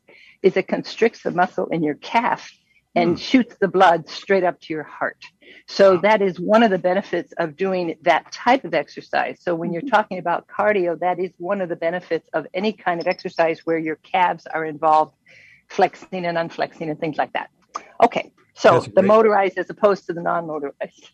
I: is it constricts the muscle in your calf and hmm. shoots the blood straight up to your heart. So that is one of the benefits of doing that type of exercise. So when you're mm-hmm. talking about cardio, that is one of the benefits of any kind of exercise where your calves are involved, flexing and unflexing and things like that. Okay. So the motorized as opposed to the non-motorized.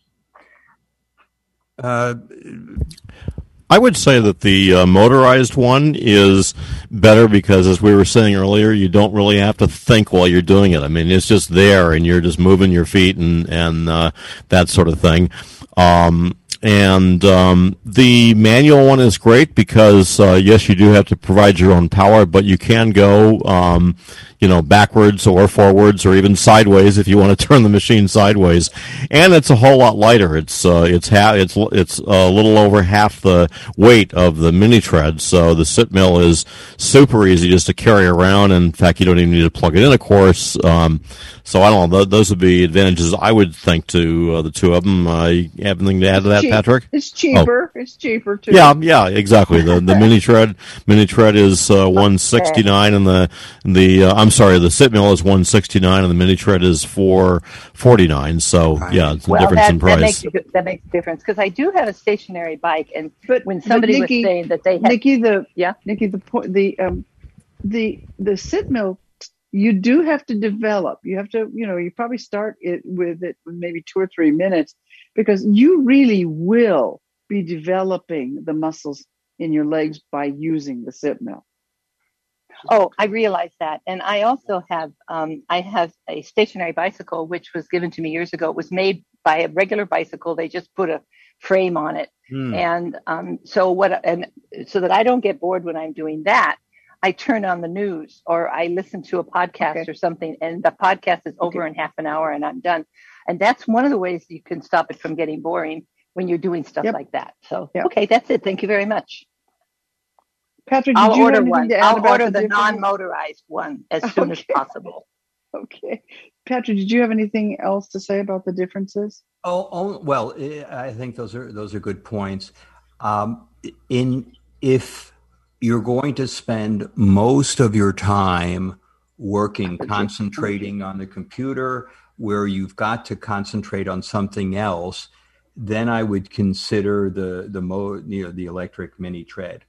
C: I would say that the uh, motorized one is better because, as we were saying earlier, you don't really have to think while you're doing it. I mean, it's just there, and you're just moving your feet and and uh, that sort of thing. Um, and um, the manual one is great because uh, yes, you do have to provide your own power, but you can go, um, you know, backwards or forwards or even sideways if you want to turn the machine sideways. And it's a whole lot lighter. It's uh, it's ha- it's it's a little over half the weight of the mini tread, so the sit mill is super easy just to carry around. In fact, you don't even need to plug it in, of course. Um, so I don't know. Those would be advantages I would think to uh, the two of them. Uh, you have anything to add to that,
B: cheap.
C: Patrick?
B: It's cheaper. Oh. It's cheaper too.
C: Yeah, yeah, exactly. The the mini tread mini tread is uh, one sixty nine, and the the uh, I'm sorry, the sit mill is one sixty nine, and the mini tread is four forty nine. So yeah, it's a
I: well,
C: difference
I: that,
C: in price. That
I: makes, a, that makes a difference because I do have a stationary bike, and but, when somebody Nikki, was saying that they had,
B: Nikki the yeah Nikki the point the um the the sit mill you do have to develop. You have to, you know, you probably start it with it with maybe two or three minutes because you really will be developing the muscles in your legs by using the sit mill.
I: Oh, I realize that, and I also have um, I have a stationary bicycle which was given to me years ago. It was made by a regular bicycle. They just put a frame on it, hmm. and um, so what? And so that I don't get bored when I'm doing that, I turn on the news or I listen to a podcast okay. or something, and the podcast is over okay. in half an hour and I'm done. And that's one of the ways you can stop it from getting boring when you're doing stuff yep. like that. So, yep. okay, that's it. Thank you very much.
B: Patrick,
I: I'll order one. I'll order the, the non-motorized one as soon okay. as possible.
B: Okay, Patrick, did you have anything else to say about the differences?
D: Oh, oh well, eh, I think those are those are good points. Um, in if you're going to spend most of your time working, concentrating on the computer, where you've got to concentrate on something else, then I would consider the the mo you know the electric mini tread.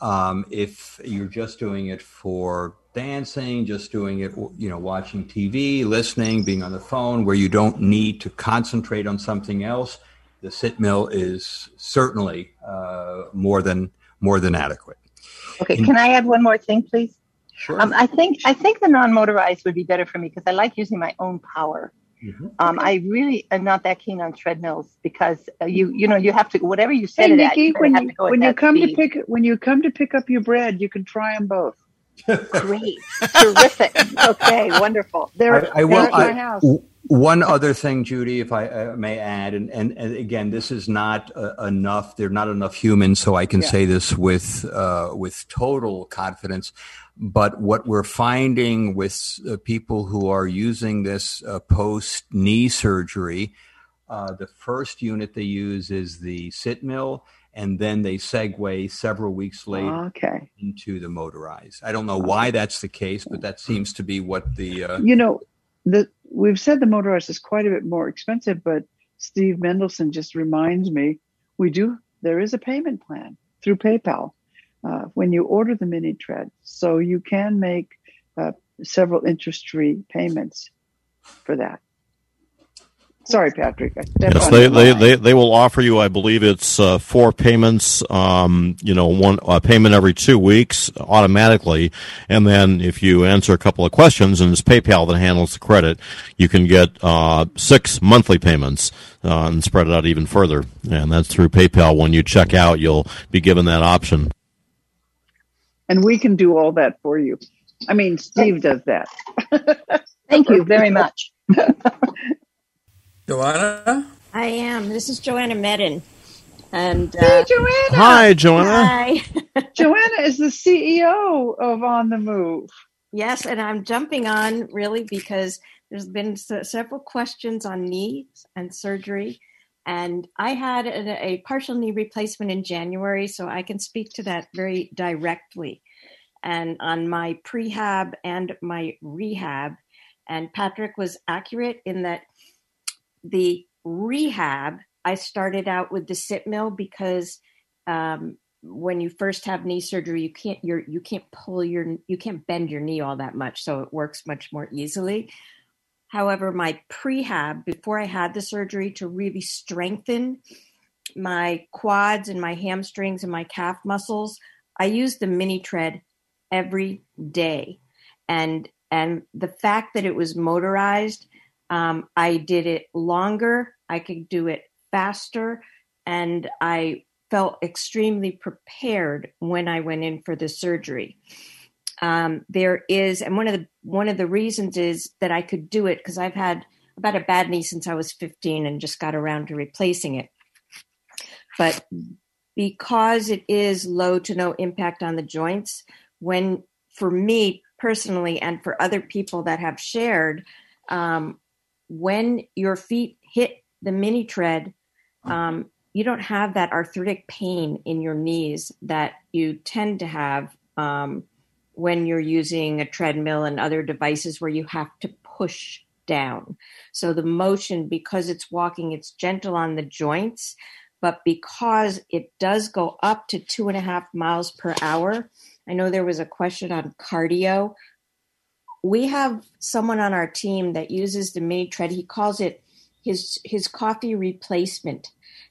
D: Um, if you're just doing it for dancing, just doing it, you know, watching TV, listening, being on the phone, where you don't need to concentrate on something else, the sit mill is certainly uh, more than more than adequate.
I: Okay, can I add one more thing, please?
D: Sure.
I: Um, I think I think the non-motorized would be better for me because I like using my own power. Mm-hmm. Um, I really am not that keen on treadmills because uh, you you know you have to whatever you set
B: hey,
I: it
B: Nikki,
I: at.
B: when
I: you,
B: when you come speed. to pick when you come to pick up your bread, you can try them both.
I: Great, terrific. Okay, wonderful.
D: They're, I, I will, my house. One other thing, Judy, if I uh, may add, and, and, and, again, this is not uh, enough. There are not enough humans, so I can yeah. say this with uh, with total confidence. But what we're finding with uh, people who are using this uh, post knee surgery, uh, the first unit they use is the sit mill, and then they segue several weeks later
B: okay.
D: into the motorized. I don't know why that's the case, but that seems to be what the
B: you know the we've said the motorized is quite a bit more expensive, but Steve Mendelson just reminds me we do there is a payment plan through PayPal uh, when you order the mini tread, so you can make uh, several interest-free payments for that. Sorry, Patrick.
C: yes, they, they, they, they will offer you, I believe it's uh, four payments, um, you know, one a payment every two weeks automatically. And then if you answer a couple of questions, and it's PayPal that handles the credit, you can get uh, six monthly payments uh, and spread it out even further. And that's through PayPal. When you check out, you'll be given that option.
B: And we can do all that for you. I mean, Steve does that.
I: Thank you very much.
E: Joanna?
J: I am. This is Joanna Medin. And uh,
B: hey, Joanna.
C: Hi, Joanna.
J: Hi.
B: Joanna is the CEO of On the Move.
J: Yes, and I'm jumping on really because there's been several questions on knees and surgery. And I had a, a, partial knee replacement in January, so I can speak to that very directly. And on my prehab and my rehab, and Patrick was accurate in that the rehab, I started out with the sit mill because um, when you first have knee surgery, you can't you're, you can't pull your you can't bend your knee all that much, so it works much more easily. However, my prehab before I had the surgery to really strengthen my quads and my hamstrings and my calf muscles, I used the mini tread every day, and and the fact that it was motorized, um, I did it longer. I could do it faster, and I felt extremely prepared when I went in for the surgery. Um, there is, and one of the one of the reasons is that I could do it because I've had about a bad knee since I was 15 and just got around to replacing it. But because it is low to no impact on the joints, when for me personally and for other people that have shared, um, when your feet hit the mini tread, um, you don't have that arthritic pain in your knees that you tend to have um, when you're using a treadmill and other devices where you have to push down. So the motion, because it's walking, it's gentle on the joints, but because it does go up to two and a half miles per hour. I know there was a question on cardio. We have someone on our team that uses the mini tread. He calls it his his coffee replacement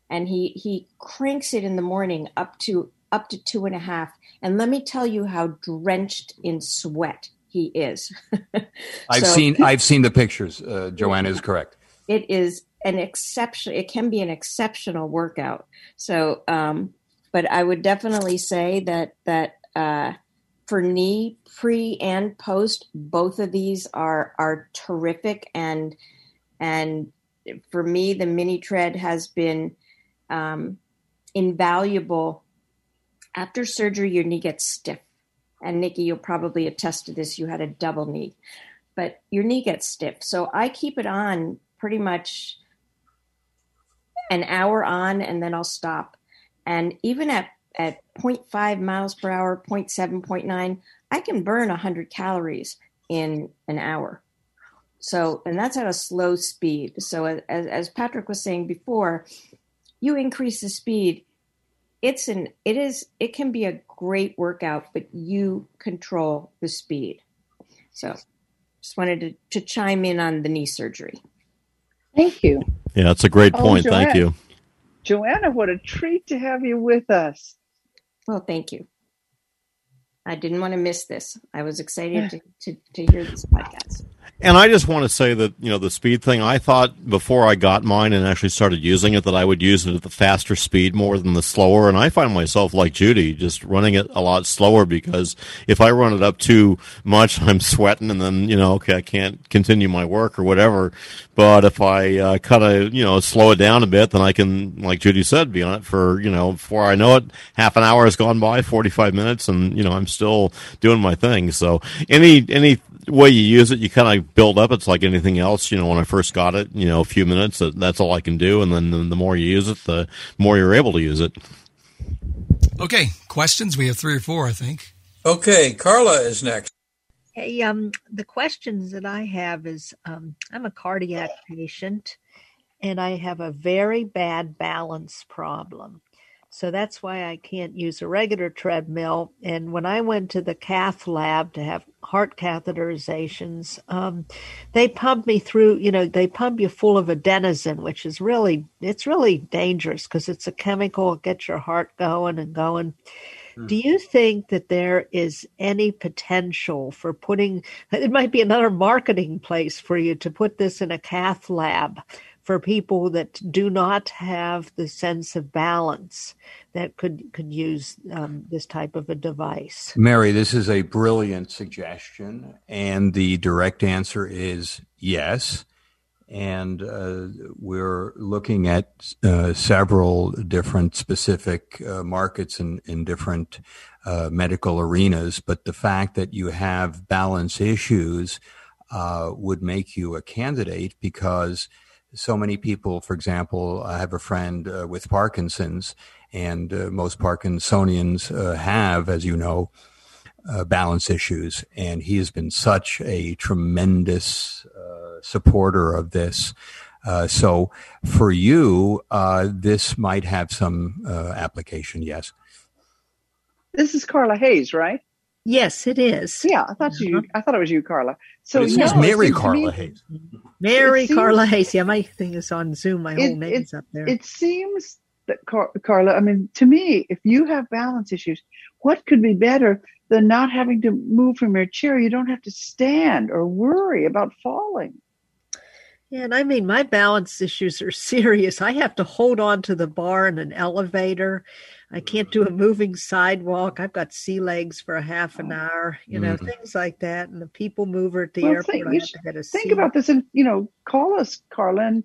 J: and he he cranks it in the morning up to up to two and a half. And let me tell you how drenched in sweat he is.
D: I've seen i've seen the pictures. Uh, joanna is correct.
J: It is an exception it can be an exceptional workout. So um but i would definitely say that that uh for knee pre and post both of these are are terrific. And and for me the mini tread has been um, invaluable. After surgery, your knee gets stiff. And Nikki, you'll probably attest to this. You had a double knee, but your knee gets stiff. So I keep it on pretty much an hour on and then I'll stop. And even at, at 0.5 miles per hour, 0.7, 0.9, I can burn 100 calories in an hour. So, and that's at a slow speed. So, as, as Patrick was saying before, you increase the speed it's an it is it can be a great workout but you control the speed. So just wanted to, to chime in on the knee surgery.
B: Thank you.
C: Yeah that's a great oh, point. Oh, thank you.
B: Joanna what a treat to have you with us.
J: Well thank you. I didn't want to miss this. I was excited to, to, to hear this podcast
C: and I just want to say that, you know, the speed thing, I thought before I got mine and actually started using it that I would use it at the faster speed more than the slower. And I find myself like Judy, just running it a lot slower because if I run it up too much, I'm sweating and then, you know, okay, I can't continue my work or whatever. But if I uh, kind of, you know, slow it down a bit, then I can, like Judy said, be on it for, you know, before I know it, half an hour has gone by, 45 minutes, and, you know, I'm still doing my thing. So any, any way you use it, you kind of build up. It's like anything else. You know, when I first got it, you know, a few minutes, that's all I can do. And then the more you use it, the more you're able to use it.
A: Okay. Questions? We have three or four, I think.
E: Okay. Carla is next.
K: Hey, um, the questions that I have is um, I'm a cardiac patient and I have a very bad balance problem. So that's why I can't use a regular treadmill. And when I went to the cath lab to have heart catheterizations, um, they pump me through, you know, they pump you full of adenosine, which is really, it's really dangerous because it's a chemical that gets your heart going and going. Hmm. Do you think that there is any potential for putting, it might be another marketing place for you to put this in a cath lab for people that do not have the sense of balance that could could use um, this type of a device.
D: Mary, this is a brilliant suggestion, and the direct answer is yes. and uh, we're looking at uh, several different specific uh, markets in, in different uh, medical arenas. But the fact that you have balance issues uh, would make you a candidate because so many people, for example, I have a friend uh, with Parkinson's, and most Parkinsonians have, as you know, balance issues, and he has been such a tremendous supporter of this. Uh, so for you, uh, this might have some uh, application. Yes.
B: This is Carla Hayes, right?
K: Yes, it is.
B: Yeah, I thought you. Uh-huh. I thought it was you, Carla. So
D: it no, Mary Carla Hayes.
K: Mary seems, Carla Hayes. Yeah, my thing is on Zoom. My whole name is up there.
B: It seems that Car- Carla. I mean, to me, if you have balance issues, what could be better than not having to move from your chair? You don't have to stand or worry about falling.
K: Yeah, and I mean, my balance issues are serious. I have to hold on to the bar in an elevator. I can't do a moving sidewalk. I've got sea legs for a half an hour, you know, mm-hmm. things like that. And the people mover at the well, airport. Think, I have to get a
B: think about this and, you know, call us, Carlin.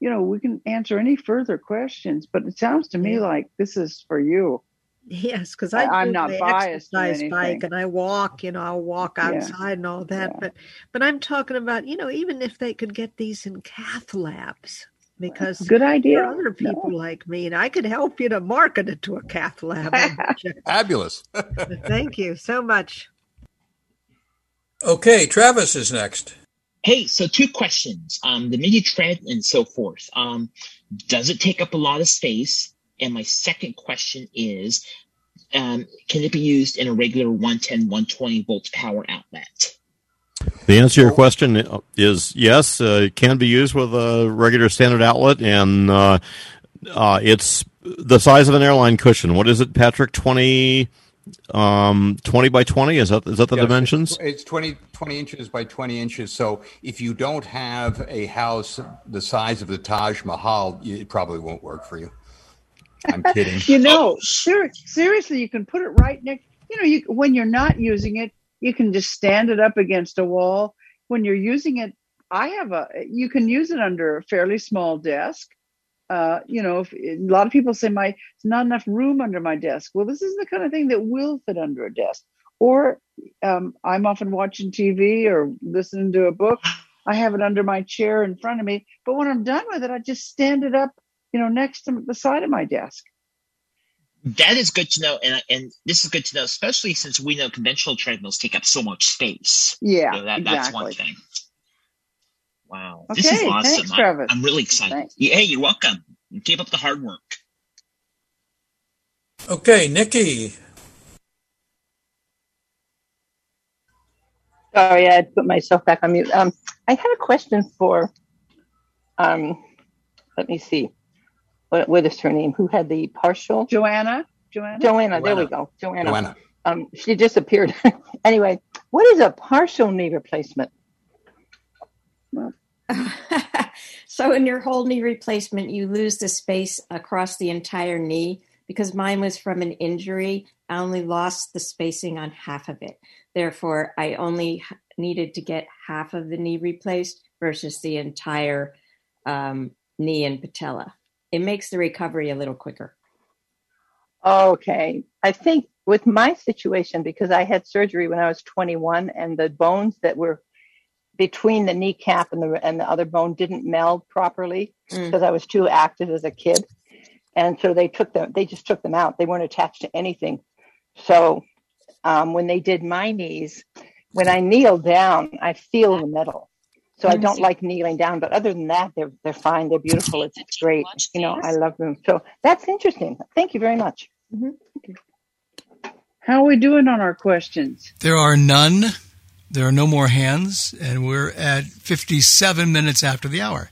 B: You know, we can answer any further questions, but it sounds to me yeah. like this is for you.
K: Yes, because I,
B: I am not biased
K: exercise bike and I walk, you know, I'll walk outside yeah. and all that. Yeah. But but I'm talking about, you know, even if they could get these in cath labs, because
B: good idea.
K: other people no. like me, and I could help you to market it to a cath lab.
D: Fabulous.
K: Thank you so much.
E: Okay, Travis is next.
L: Hey, so two questions. Um, the mini tread and so forth. Um, does it take up a lot of space? And my second question is, um, can it be used in a regular 110, 120 volts power outlet?
C: The answer to your question is yes. Uh, it can be used with a regular standard outlet, and uh, uh, it's the size of an airline cushion. What is it, Patrick? 20, um, 20 by 20? Is that is that the dimensions?
D: It's 20, 20 inches by 20 inches. So if you don't have a house the size of the Taj Mahal, it probably won't work for you. I'm kidding.
B: you know, ser- seriously, you can put it right next. You know, you when you're not using it, you can just stand it up against a wall. When you're using it, I have a. You can use it under a fairly small desk. Uh, you know, if, a lot of people say my it's not enough room under my desk. Well, this is the kind of thing that will fit under a desk. Or um, I'm often watching TV or listening to a book. I have it under my chair in front of me. But when I'm done with it, I just stand it up you know, next to the side of my desk.
L: That is good to know, and and this is good to know, especially since we know conventional treadmills take up so much space.
B: Yeah,
L: so that,
B: exactly.
L: that's one thing. Wow,
B: okay,
L: this is awesome.
B: Thanks,
L: I'm, I'm really excited. Thanks. Hey, you're welcome. Keep up the hard work.
E: Okay, Nikki.
I: Sorry, I put myself back on mute. Um, I had a question for, um, let me see what, what is her name? Who had the partial?
B: Joanna. Joanna.
I: Joanna. There we go. Joanna. Joanna. Um, she disappeared. anyway, what is a partial knee replacement?
J: so in your whole knee replacement, you lose the space across the entire knee. Because mine was from an injury, I only lost the spacing on half of it. Therefore, I only needed to get half of the knee replaced versus the entire um, knee and patella it makes the recovery a little quicker.
I: Okay. I think with my situation, because I had surgery when I was 21 and the bones that were between the kneecap and the, and the other bone didn't meld properly mm. because I was too active as a kid. And so they took them, they just took them out. They weren't attached to anything. So um, when they did my knees, when I kneel down, I feel the metal. So I don't like kneeling down, but other than that, they're they're fine. They're beautiful. It's great. You know, I love them. So that's interesting. Thank you very much. Mm-hmm.
B: How are we doing on our questions?
A: There are none. There are no more hands, and we're at 57 minutes after the hour.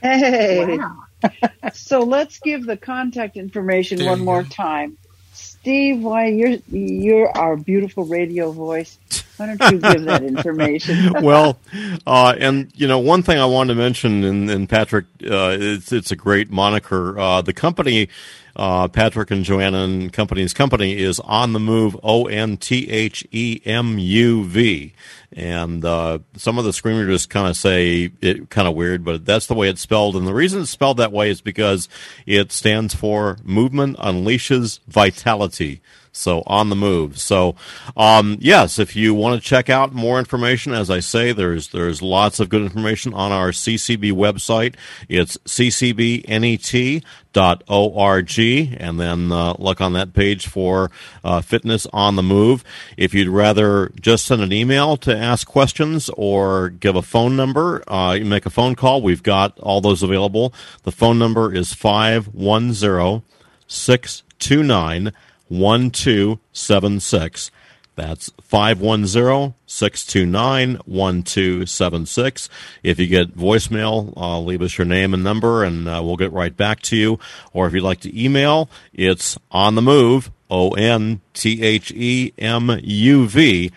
B: Hey. Wow. so let's give the contact information there one more go. time. Steve, why you're you're our beautiful radio voice. Why don't you give that information?
C: well, uh, and you know, one thing I wanted to mention, and, and Patrick, uh, it's it's a great moniker. Uh, the company, uh, Patrick and Joanna and Company's company is on the move. O N T H E M U V, and uh, some of the screamers just kind of say it kind of weird, but that's the way it's spelled. And the reason it's spelled that way is because it stands for Movement Unleashes Vitality. So on the move. So um, yes, if you want to check out more information, as I say, there's there's lots of good information on our CCB website. It's ccbnet.org, and then uh, look on that page for uh, fitness on the move. If you'd rather just send an email to ask questions or give a phone number, uh, you make a phone call. We've got all those available. The phone number is five one zero six two nine. 1276. That's 510 629 1276. If you get voicemail, uh, leave us your name and number and uh, we'll get right back to you. Or if you'd like to email, it's on the move, O N T H E M U V,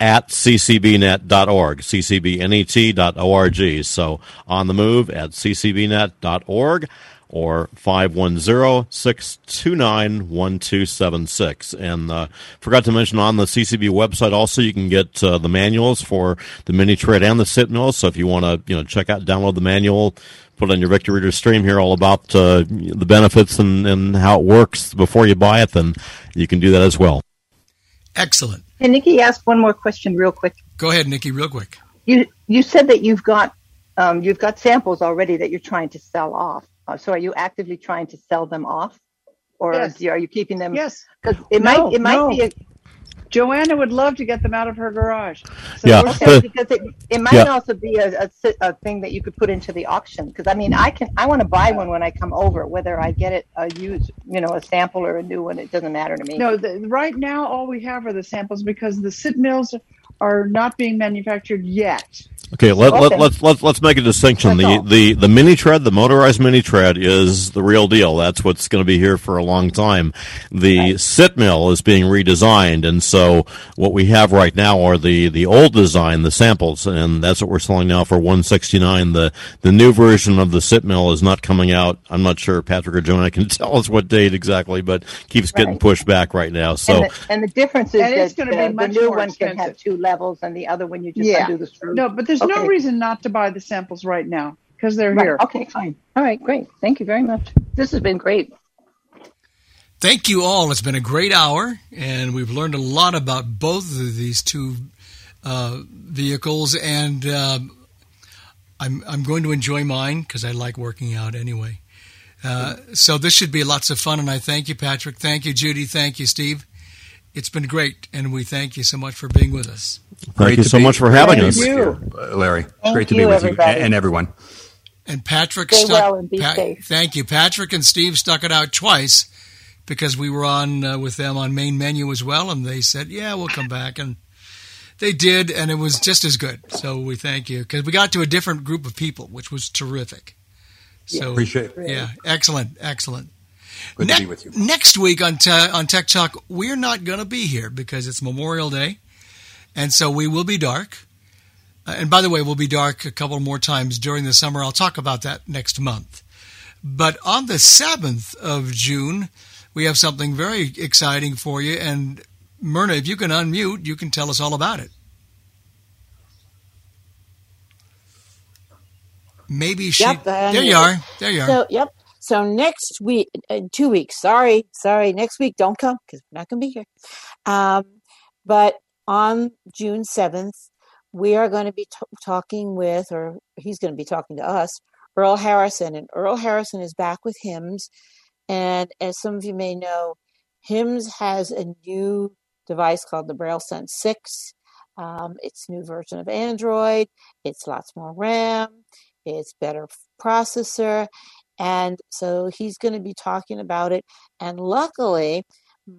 C: at ccbnet.org, ccbnet.org. So on the move at ccbnet.org or 510-629-1276. And uh, forgot to mention on the CCB website also you can get uh, the manuals for the mini tread and the sit mill. So if you want to you know check out download the manual, put on your Victor Reader stream hear all about uh, the benefits and, and how it works before you buy it, then you can do that as well.
A: Excellent.
I: And Nikki asked one more question real quick.
A: Go ahead, Nikki, real quick.
I: You you said that you've got um, you've got samples already that you're trying to sell off. Uh, so are you actively trying to sell them off, or
B: Yes.
I: are you keeping them?
B: Yes.
I: because it
B: No,
I: might it might
B: no.
I: be a,
B: Joanna would love to get them out of her garage. So
C: Yeah.
I: okay because it, it might
C: Yeah.
I: also be a, a, a thing that you could put into the auction. Because I mean, I can I want to buy one when I come over, whether I get it a used, you know, a sample or a new one. It doesn't matter to me.
B: No, the, right now all we have are the samples because the sit mills are not being manufactured yet.
C: Okay, let,
I: Okay.
C: Let, let's let's let's make a distinction.
I: That's
C: The,
I: all.
C: the the mini tread, the motorized mini tread, is the real deal. That's what's going to be here for a long time. The sit mill is being redesigned, and so what we have right now are the the old design, the samples, and that's what we're selling now for one sixty nine. The the new version of the sit mill is not coming out. I'm not sure Patrick or Joanna can tell us what date exactly, but keeps getting pushed back right now. So
I: and, the, and the difference is
B: And it's
I: that
B: gonna be
I: the, the new
B: more
I: one can have two levels, and the other one you just
B: Yeah.
I: undo the screw.
B: No, but there's no reason not to buy the samples right now because they're
I: Right.
B: here.
I: Okay, fine. All right, great. Thank you very much. This has been great.
A: Thank you all. It's been a great hour, and we've learned a lot about both of these two uh, vehicles. And um I'm I'm going to enjoy mine because I like working out anyway. Uh, so this should be lots of fun, and I thank you, Patrick. Thank you, Judy. Thank you, Steve. It's been great, and we thank you so much for being with us.
C: Thank you so
D: be-
C: much for having us.
D: you, uh, Larry.
I: Thank
D: great to
I: you,
D: be with you
I: everybody.
D: and, and everyone.
A: And Patrick
I: Stay
A: stuck.
I: well and be safe.
A: Thank you, Patrick and Steve stuck it out twice because we were on uh, with them on main menu as well, and they said, "Yeah, we'll come back," and they did, and it was just as good. So we thank you because we got to a different group of people, which was terrific. So
D: Appreciate it.
A: yeah, excellent, excellent.
D: Good
A: Ne-
D: to be with you.
A: Next week on te- on Tech Talk, we're not going to be here because it's Memorial Day, and so we will be dark. Uh, and by the way, we'll be dark a couple more times during the summer. I'll talk about that next month. But on the seventh of June, we have something very exciting for you. And Myrna, if you can unmute, you can tell us all about it. Maybe she.
M: Yep,
A: there you are. There you are.
M: So, yep. So next week, in two weeks. Sorry, sorry. Next week, don't come because we're not going to be here. Um, but on June seventh, we are going to be t- talking with, or he's going to be talking to us, Earl Harrison, and Earl Harrison is back with HIMS. And as some of you may know, HIMS has a new device called the Braille Sense Six. Um, it's new version of Android. It's lots more RAM. It's better processor. And so he's going to be talking about it. And luckily,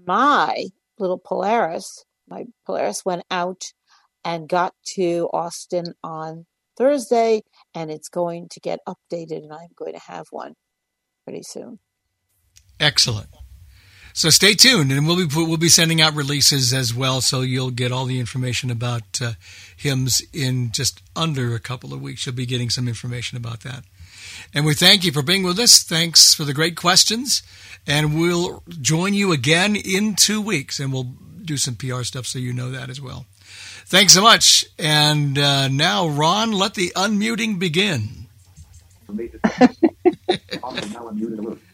M: my little Polaris, my Polaris went out and got to Austin on Thursday, and it's going to get updated, and I'm going to have one pretty soon.
A: Excellent. So stay tuned, and we'll be we'll be sending out releases as well, so you'll get all the information about uh, HIMS in just under a couple of weeks. You'll be getting some information about that. And we thank you for being with us. Thanks for the great questions, and we'll join you again in two weeks, and we'll do some PR stuff so you know that as well. Thanks so much. And uh, now, Ron, let the unmuting begin.